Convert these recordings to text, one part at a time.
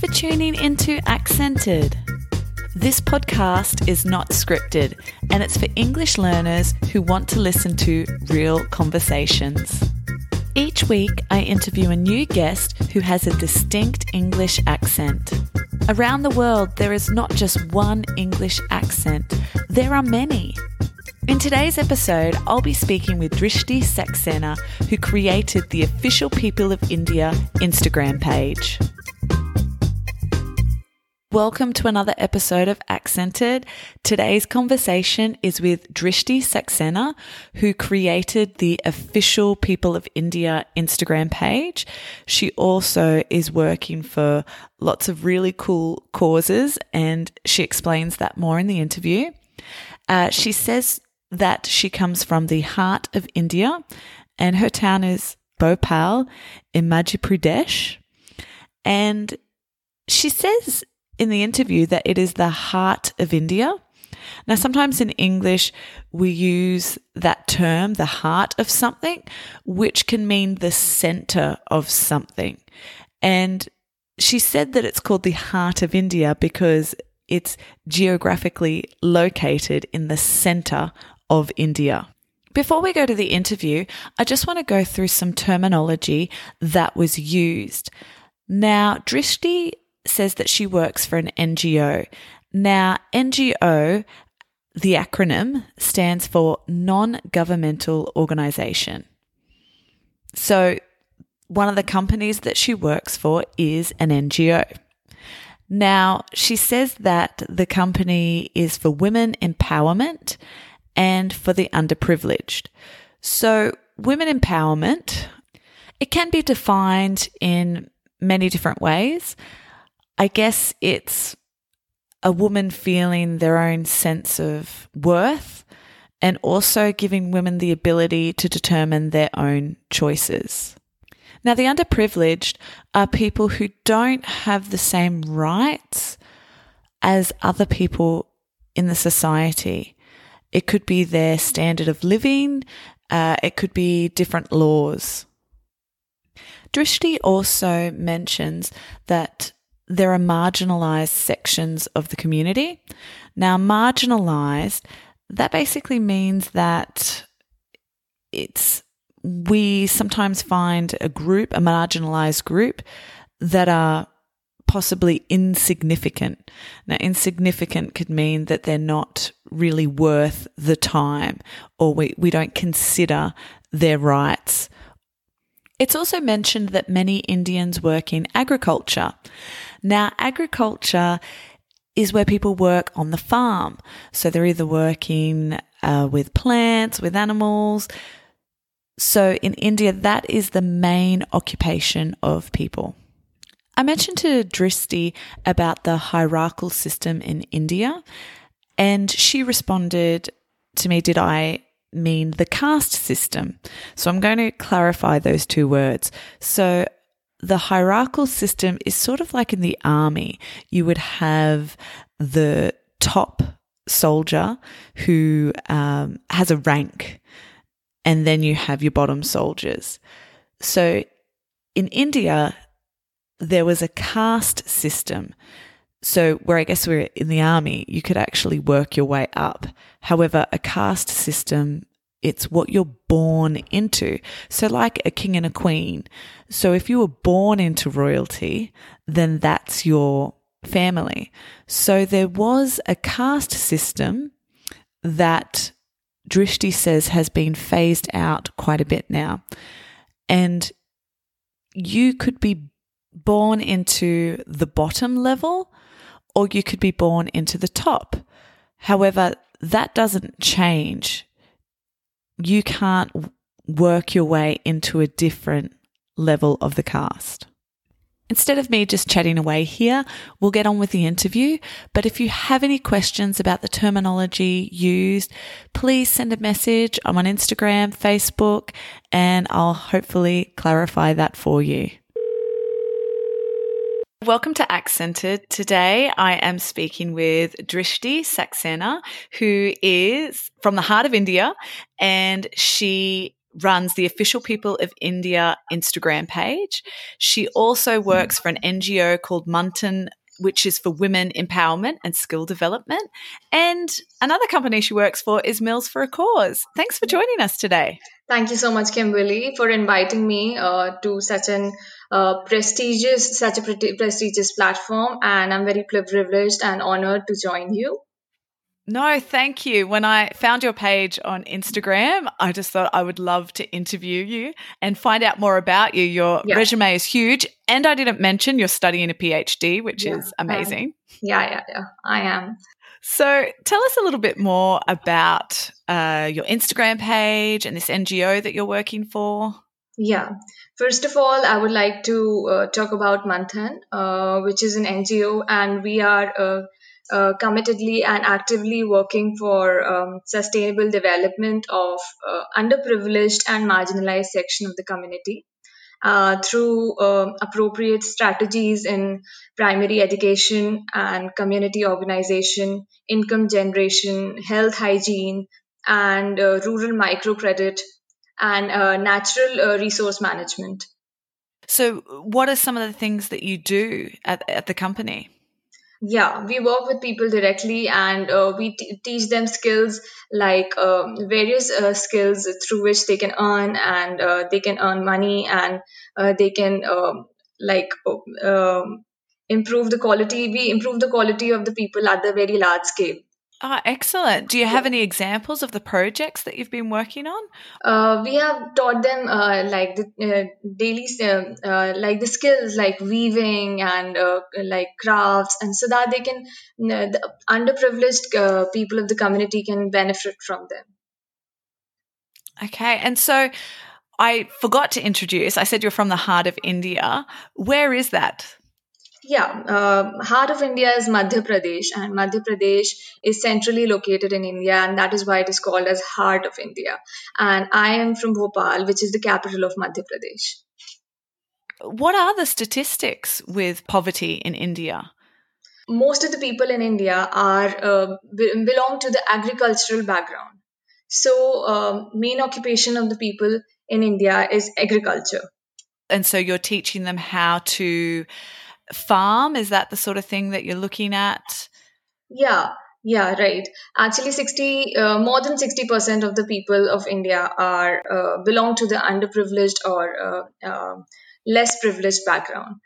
for tuning into Accented. This podcast is not scripted and it's for English learners who want to listen to real conversations. Each week, I interview a new guest who has a distinct English accent. Around the world, there is not just one English accent, there are many. In today's episode, I'll be speaking with Drishti Saxena, who created the official People of India Instagram page. Welcome to another episode of Accented. Today's conversation is with Drishti Saxena, who created the official People of India Instagram page. She also is working for lots of really cool causes, and she explains that more in the interview. Uh, she says that she comes from the heart of India, and her town is Bhopal in Madhya Pradesh. And she says in the interview that it is the heart of India. Now, sometimes in English, we use that term, the heart of something, which can mean the center of something. And she said that it's called the heart of India because it's geographically located in the center of India. Before we go to the interview, I just want to go through some terminology that was used. Now, Drishti says that she works for an NGO. Now, NGO, the acronym stands for non governmental organization. So, one of the companies that she works for is an NGO. Now, she says that the company is for women empowerment and for the underprivileged. So, women empowerment, it can be defined in many different ways. I guess it's a woman feeling their own sense of worth and also giving women the ability to determine their own choices. Now, the underprivileged are people who don't have the same rights as other people in the society. It could be their standard of living, uh, it could be different laws. Drishti also mentions that there are marginalized sections of the community. Now, marginalized, that basically means that it's we sometimes find a group, a marginalized group, that are possibly insignificant. Now, insignificant could mean that they're not really worth the time or we, we don't consider their rights. It's also mentioned that many Indians work in agriculture. Now, agriculture is where people work on the farm. So they're either working uh, with plants, with animals. So in India, that is the main occupation of people. I mentioned to Drishti about the hierarchical system in India, and she responded to me, Did I mean the caste system? So I'm going to clarify those two words. So the hierarchical system is sort of like in the army. You would have the top soldier who um, has a rank, and then you have your bottom soldiers. So in India, there was a caste system. So, where I guess we're in the army, you could actually work your way up. However, a caste system it's what you're born into. So, like a king and a queen. So, if you were born into royalty, then that's your family. So, there was a caste system that Drishti says has been phased out quite a bit now. And you could be born into the bottom level or you could be born into the top. However, that doesn't change you can't work your way into a different level of the caste. Instead of me just chatting away here, we'll get on with the interview. But if you have any questions about the terminology used, please send a message. I'm on Instagram, Facebook, and I'll hopefully clarify that for you. Welcome to Accented. Today I am speaking with Drishti Saxena, who is from the heart of India and she runs the official People of India Instagram page. She also works for an NGO called Manthan which is for women empowerment and skill development. And another company she works for is Mills for a Cause. Thanks for joining us today. Thank you so much, Kimberly, for inviting me uh, to such an uh, prestigious, such a pretty prestigious platform. And I'm very privileged and honored to join you. No, thank you. When I found your page on Instagram, I just thought I would love to interview you and find out more about you. Your yeah. resume is huge. And I didn't mention you're studying a PhD, which yeah, is amazing. yeah, yeah, yeah. I am. So tell us a little bit more about uh, your Instagram page and this NGO that you're working for. Yeah. First of all, I would like to uh, talk about Manthan, uh, which is an NGO, and we are uh, uh, committedly and actively working for um, sustainable development of uh, underprivileged and marginalized section of the community uh, through uh, appropriate strategies in primary education and community organization, income generation, health hygiene, and uh, rural microcredit and uh, natural resource management. So, what are some of the things that you do at, at the company? Yeah, we work with people directly and uh, we t- teach them skills like um, various uh, skills through which they can earn and uh, they can earn money and uh, they can um, like um, improve the quality. We improve the quality of the people at the very large scale. Ah, excellent. Do you have any examples of the projects that you've been working on? Uh, we have taught them uh, like the uh, daily, uh, uh, like the skills like weaving and uh, like crafts, and so that they can, the underprivileged people of the community can benefit from them. Okay, and so I forgot to introduce. I said you're from the heart of India. Where is that? Yeah, uh, heart of India is Madhya Pradesh, and Madhya Pradesh is centrally located in India, and that is why it is called as heart of India. And I am from Bhopal, which is the capital of Madhya Pradesh. What are the statistics with poverty in India? Most of the people in India are uh, belong to the agricultural background. So, um, main occupation of the people in India is agriculture. And so, you're teaching them how to farm? Is that the sort of thing that you're looking at? Yeah, yeah, right. Actually, 60 uh, more than 60% of the people of India are uh, belong to the underprivileged or uh, um, less privileged background.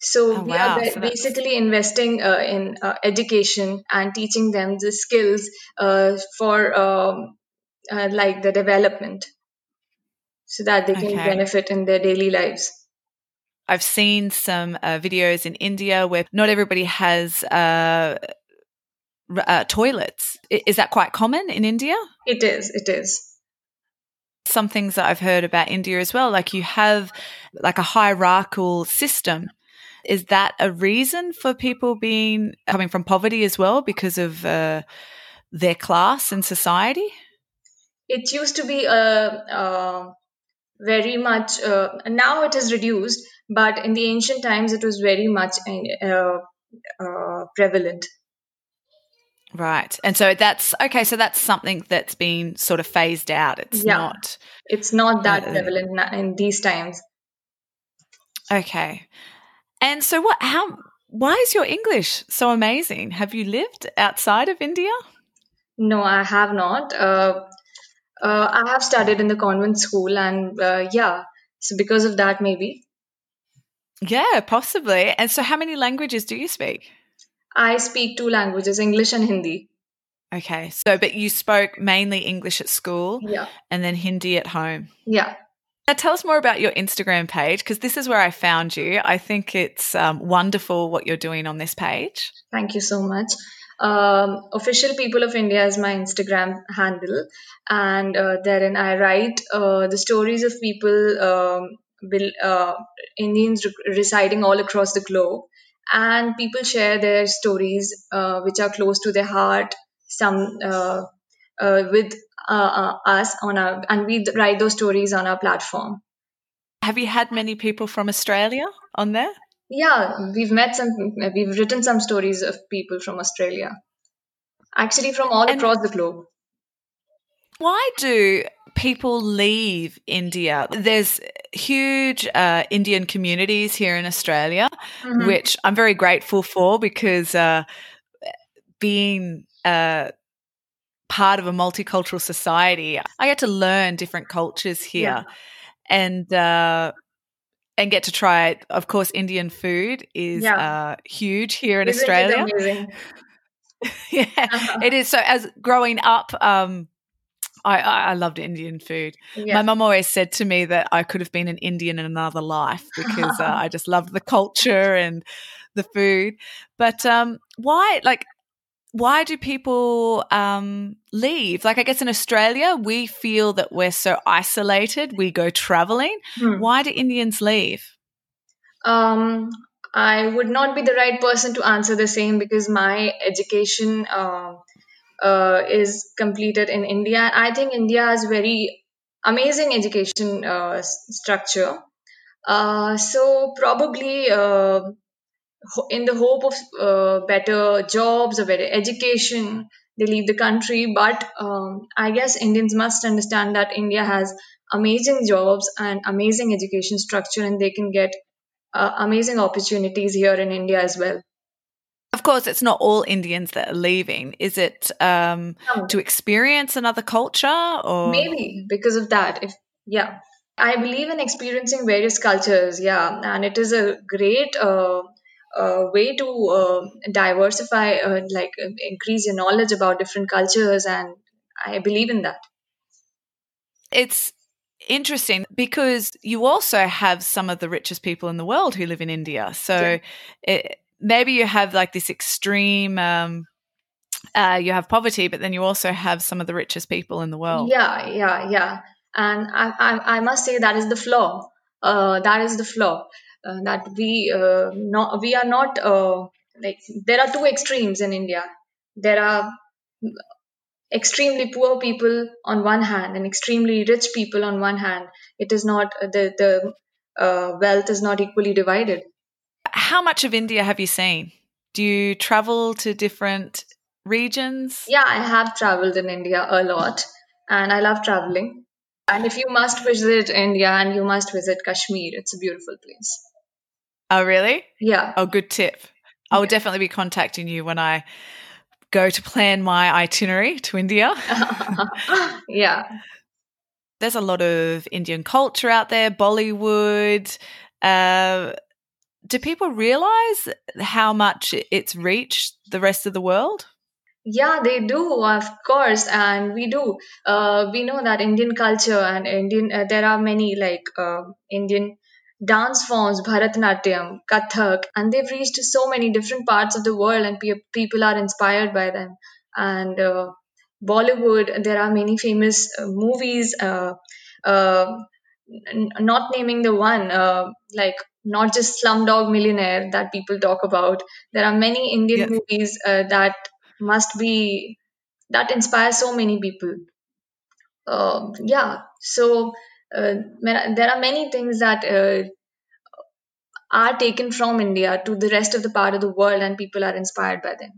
So oh, we wow. are so basically investing uh, in uh, education and teaching them the skills uh, for um, like the development so that they can okay. benefit in their daily lives. I've seen some uh, videos in India where not everybody has uh, uh, toilets. Is that quite common in India? It is. It is. Some things that I've heard about India as well, like you have like a hierarchical system. Is that a reason for people being coming from poverty as well because of uh, their class in society? It used to be a, a very much. Uh, now it is reduced, but in the ancient times it was very much uh, uh, prevalent. Right. And so that's okay so that's something that's been sort of phased out. It's yeah, not it's not that uh, prevalent in these times. Okay. And so what how why is your english so amazing? Have you lived outside of india? No i have not. Uh, uh, i have studied in the convent school and uh, yeah so because of that maybe yeah, possibly. And so, how many languages do you speak? I speak two languages, English and Hindi. Okay. So, but you spoke mainly English at school yeah. and then Hindi at home. Yeah. Now, tell us more about your Instagram page because this is where I found you. I think it's um, wonderful what you're doing on this page. Thank you so much. Um, official People of India is my Instagram handle, and uh, therein I write uh, the stories of people um, uh, Indians re- residing all across the globe, and people share their stories uh, which are close to their heart. Some uh, uh with uh, uh, us on our, and we write those stories on our platform. Have you had many people from Australia on there? Yeah, we've met some. We've written some stories of people from Australia, actually from all and across the globe. Why do people leave India. There's huge uh, Indian communities here in Australia, mm-hmm. which I'm very grateful for because uh, being uh, part of a multicultural society, I get to learn different cultures here, yeah. and uh, and get to try. it. Of course, Indian food is yeah. uh, huge here in Isn't Australia. yeah, uh-huh. it is. So as growing up, um, I, I loved Indian food. Yeah. My mum always said to me that I could have been an Indian in another life because uh, I just loved the culture and the food. But um, why, like, why do people um, leave? Like, I guess in Australia, we feel that we're so isolated, we go traveling. Hmm. Why do Indians leave? Um, I would not be the right person to answer the same because my education uh, uh, is completed in India. I think India has very amazing education uh, structure. Uh, so probably uh, in the hope of uh, better jobs or better education, they leave the country. But um, I guess Indians must understand that India has amazing jobs and amazing education structure, and they can get uh, amazing opportunities here in India as well. Of course, it's not all Indians that are leaving. Is it um, no. to experience another culture, or maybe because of that? If yeah, I believe in experiencing various cultures. Yeah, and it is a great uh, uh, way to uh, diversify, uh, like uh, increase your knowledge about different cultures, and I believe in that. It's interesting because you also have some of the richest people in the world who live in India. So yeah. it, maybe you have like this extreme. Um, uh, you have poverty, but then you also have some of the richest people in the world. Yeah, yeah, yeah. And I, I, I must say that is the flaw. Uh, that is the flaw uh, that we uh, not we are not uh, like there are two extremes in India. There are extremely poor people on one hand and extremely rich people on one hand. It is not the the uh, wealth is not equally divided. How much of India have you seen? Do you travel to different regions? Yeah, I have traveled in India a lot, and I love traveling. And if you must visit India and you must visit Kashmir, it's a beautiful place. Oh, really? Yeah. Oh, good tip. I will yeah. definitely be contacting you when I go to plan my itinerary to India. yeah. There's a lot of Indian culture out there, Bollywood. Uh, do people realize how much it's reached the rest of the world? Yeah, they do, of course, and we do. Uh, we know that Indian culture and Indian, uh, there are many like uh, Indian dance forms, Bharatanatyam, Kathak, and they've reached so many different parts of the world, and pe- people are inspired by them. And uh, Bollywood, there are many famous uh, movies. Uh, uh n- not naming the one, uh, like not just Slumdog Millionaire that people talk about. There are many Indian yes. movies uh, that must be that inspire so many people uh, yeah so uh, there are many things that uh, are taken from india to the rest of the part of the world and people are inspired by them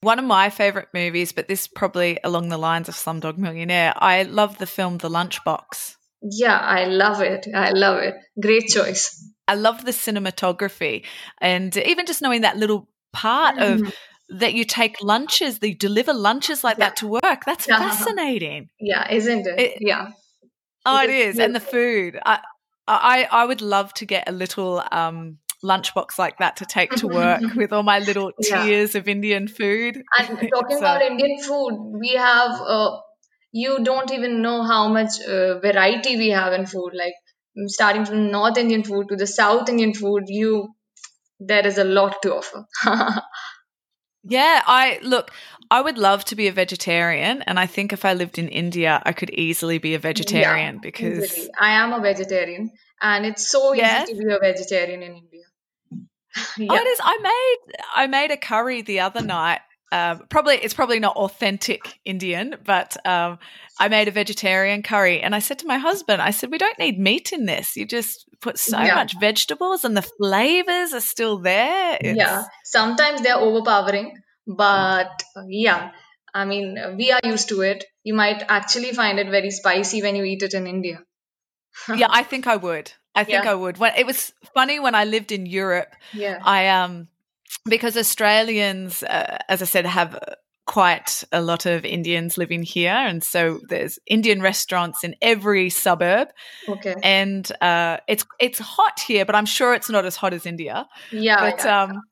one of my favorite movies but this probably along the lines of slumdog millionaire i love the film the lunchbox yeah i love it i love it great choice i love the cinematography and even just knowing that little part mm. of that you take lunches, that you deliver lunches like yeah. that to work. That's yeah. fascinating. Yeah, isn't it? it yeah. Oh, it, it is. And the food. I, I, I would love to get a little um, lunchbox like that to take to work with all my little tiers yeah. of Indian food. And talking about Indian food, we have, uh, you don't even know how much uh, variety we have in food. Like starting from North Indian food to the South Indian food, you there is a lot to offer. Yeah, I look, I would love to be a vegetarian. And I think if I lived in India, I could easily be a vegetarian yeah, because easily. I am a vegetarian. And it's so yeah. easy to be a vegetarian in India. yeah. Oh, it is. I made I made a curry the other night. Um, probably it's probably not authentic Indian, but um, I made a vegetarian curry, and I said to my husband, I said, "We don't need meat in this. You just put so yeah. much vegetables, and the flavors are still there." It's- yeah, sometimes they're overpowering, but yeah, I mean, we are used to it. You might actually find it very spicy when you eat it in India. yeah, I think I would. I think Yeah. I would. When it was funny when I lived in Europe, Yeah. I um because Australians, uh, as I said, have quite a lot of Indians living here, and so there's Indian restaurants in every suburb, Okay. and uh, it's it's hot here, but I'm sure it's not as hot as India. Yeah. But yeah. um,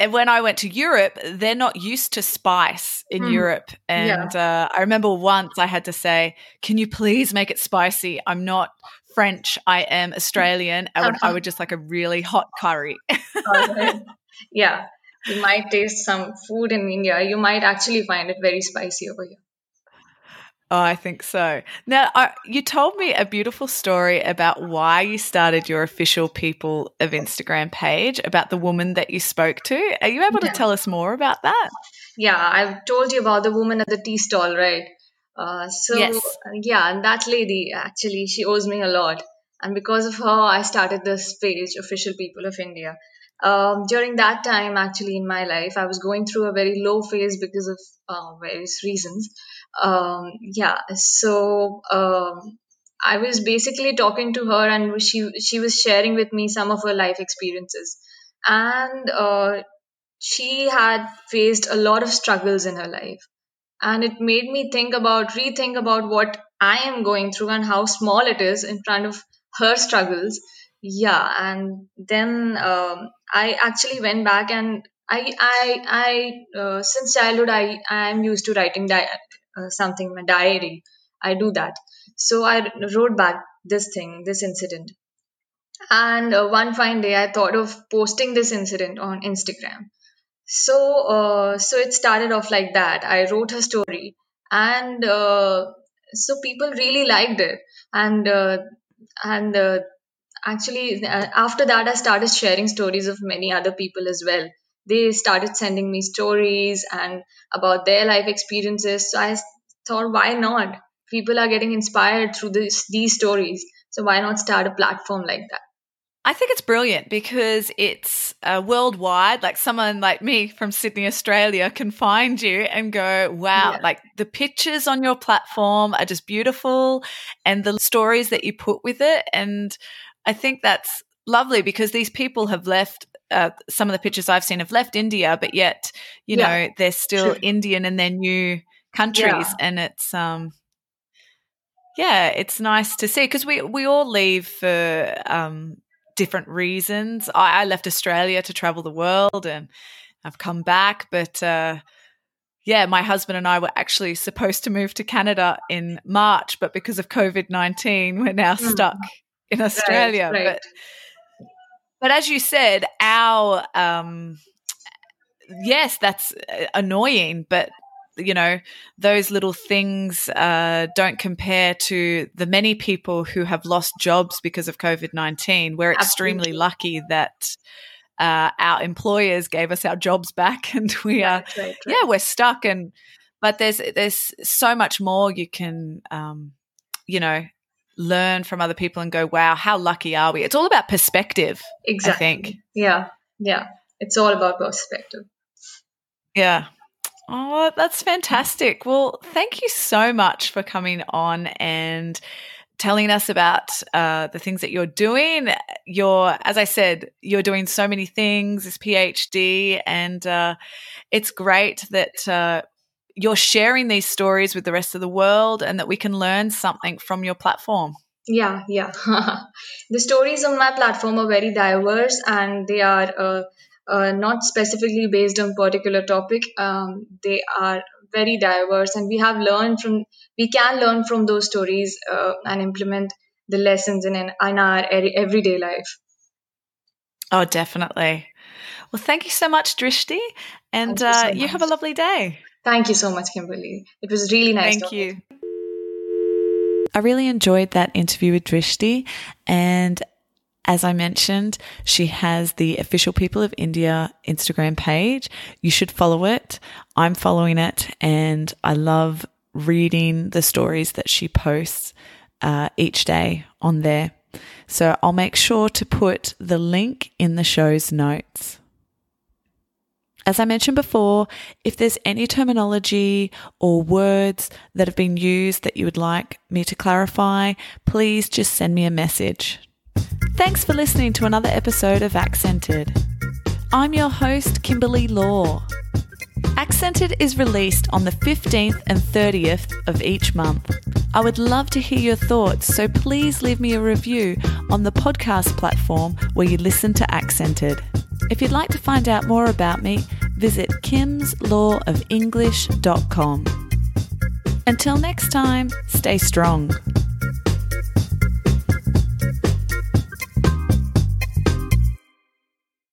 and when I went to Europe, they're not used to spice in Mhm. Europe, and uh, I remember once I had to say, "Can you please make it spicy? I'm not." French, I am Australian. I would, I would just like a really hot curry. Yeah. You might taste some food in India. You might actually find it very spicy over here. Oh, I think so. Now, I, you told me a beautiful story about why you started your official People of Instagram page, about the woman that you spoke to. Are you able Yeah. to tell us more about that? Yeah, I've told you about the woman at the tea stall, right? Uh, so Yes. yeah, and that lady actually she owes me a lot, and because of her, I started this page, Official People of India. Um, during that time, actually in my life, I was going through a very low phase because of uh, various reasons. Um, yeah, so um, I was basically talking to her, and she she was sharing with me some of her life experiences, and uh, she had faced a lot of struggles in her life. And it made me think about rethink about what i am going through and how small it is in front of her struggles. Yeah and then um, i actually went back and i i i uh, since childhood i i am used to writing di- something in my diary i do that so i wrote back this thing this incident and uh, one fine day i thought of posting this incident on instagram so, uh, so it started off like that. I wrote her story, and uh, so people really liked it. And uh, and uh, actually, uh, after that, I started sharing stories of many other people as well. They started sending me stories and about their life experiences. So I thought, why not? People are getting inspired through this these stories. So why not start a platform like that? I think it's brilliant because it's uh, worldwide. Like someone like me from Sydney, Australia, can find you and go, wow, Yeah. like the pictures on your platform are just beautiful and the stories that you put with it. And I think that's lovely because these people have left. Uh, some of the pictures I've seen have left India, but yet, you Yeah. know, they're still. Indian in their new countries, Yeah. and it's um, yeah, it's nice to see because we we all leave for um different reasons. I, I left Australia to travel the world, and I've come back, but uh, yeah, my husband and I were actually supposed to move to Canada in March, but because of COVID nineteen, we're now Mm. stuck in Australia. right. But but as you said, our um, yes, that's uh, annoying, but you know those little things uh, don't compare to the many people who have lost jobs because of COVID nineteen. We're extremely lucky that uh, our employers gave us our jobs back, and we are Right, right, right. yeah we're stuck. And but there's there's so much more you can um, you know learn from other people and go wow how lucky are we it's all about perspective Exactly. i think Yeah, yeah. It's all about perspective. Yeah. Oh, that's fantastic. Well, thank you so much for coming on and telling us about uh, the things that you're doing. You're, as I said, you're doing so many things, this PhD, and uh, it's great that uh, you're sharing these stories with the rest of the world and that we can learn something from your platform. Yeah, yeah. the stories on my platform are very diverse and they are uh, uh, not specifically based on particular topic. Um, they are very diverse, and we have learned from. We can learn from those stories uh, and implement the lessons in an, in our e- everyday life. Oh, definitely. Well, thank you so much, Drishti, and you so uh, you have a lovely day. Thank you so much, Kimberly. It was really nice. Thank talking to you. I really enjoyed that interview with Drishti. And as I mentioned, she has the official People of India Instagram page. You should follow it. I'm following it. And I love reading the stories that she posts uh, each day on there. So I'll make sure to put the link in the show's notes. As I mentioned before, if there's any terminology or words that have been used that you would like me to clarify, please just send me a message. Thanks for listening to another episode of Accented. I'm your host, Kimberly Law. Accented is released on the 15th and 30th of each month. I would love to hear your thoughts, so please leave me a review on the podcast platform where you listen to Accented. If you'd like to find out more about me, visit kimslawofenglish.com. Until next time, stay strong.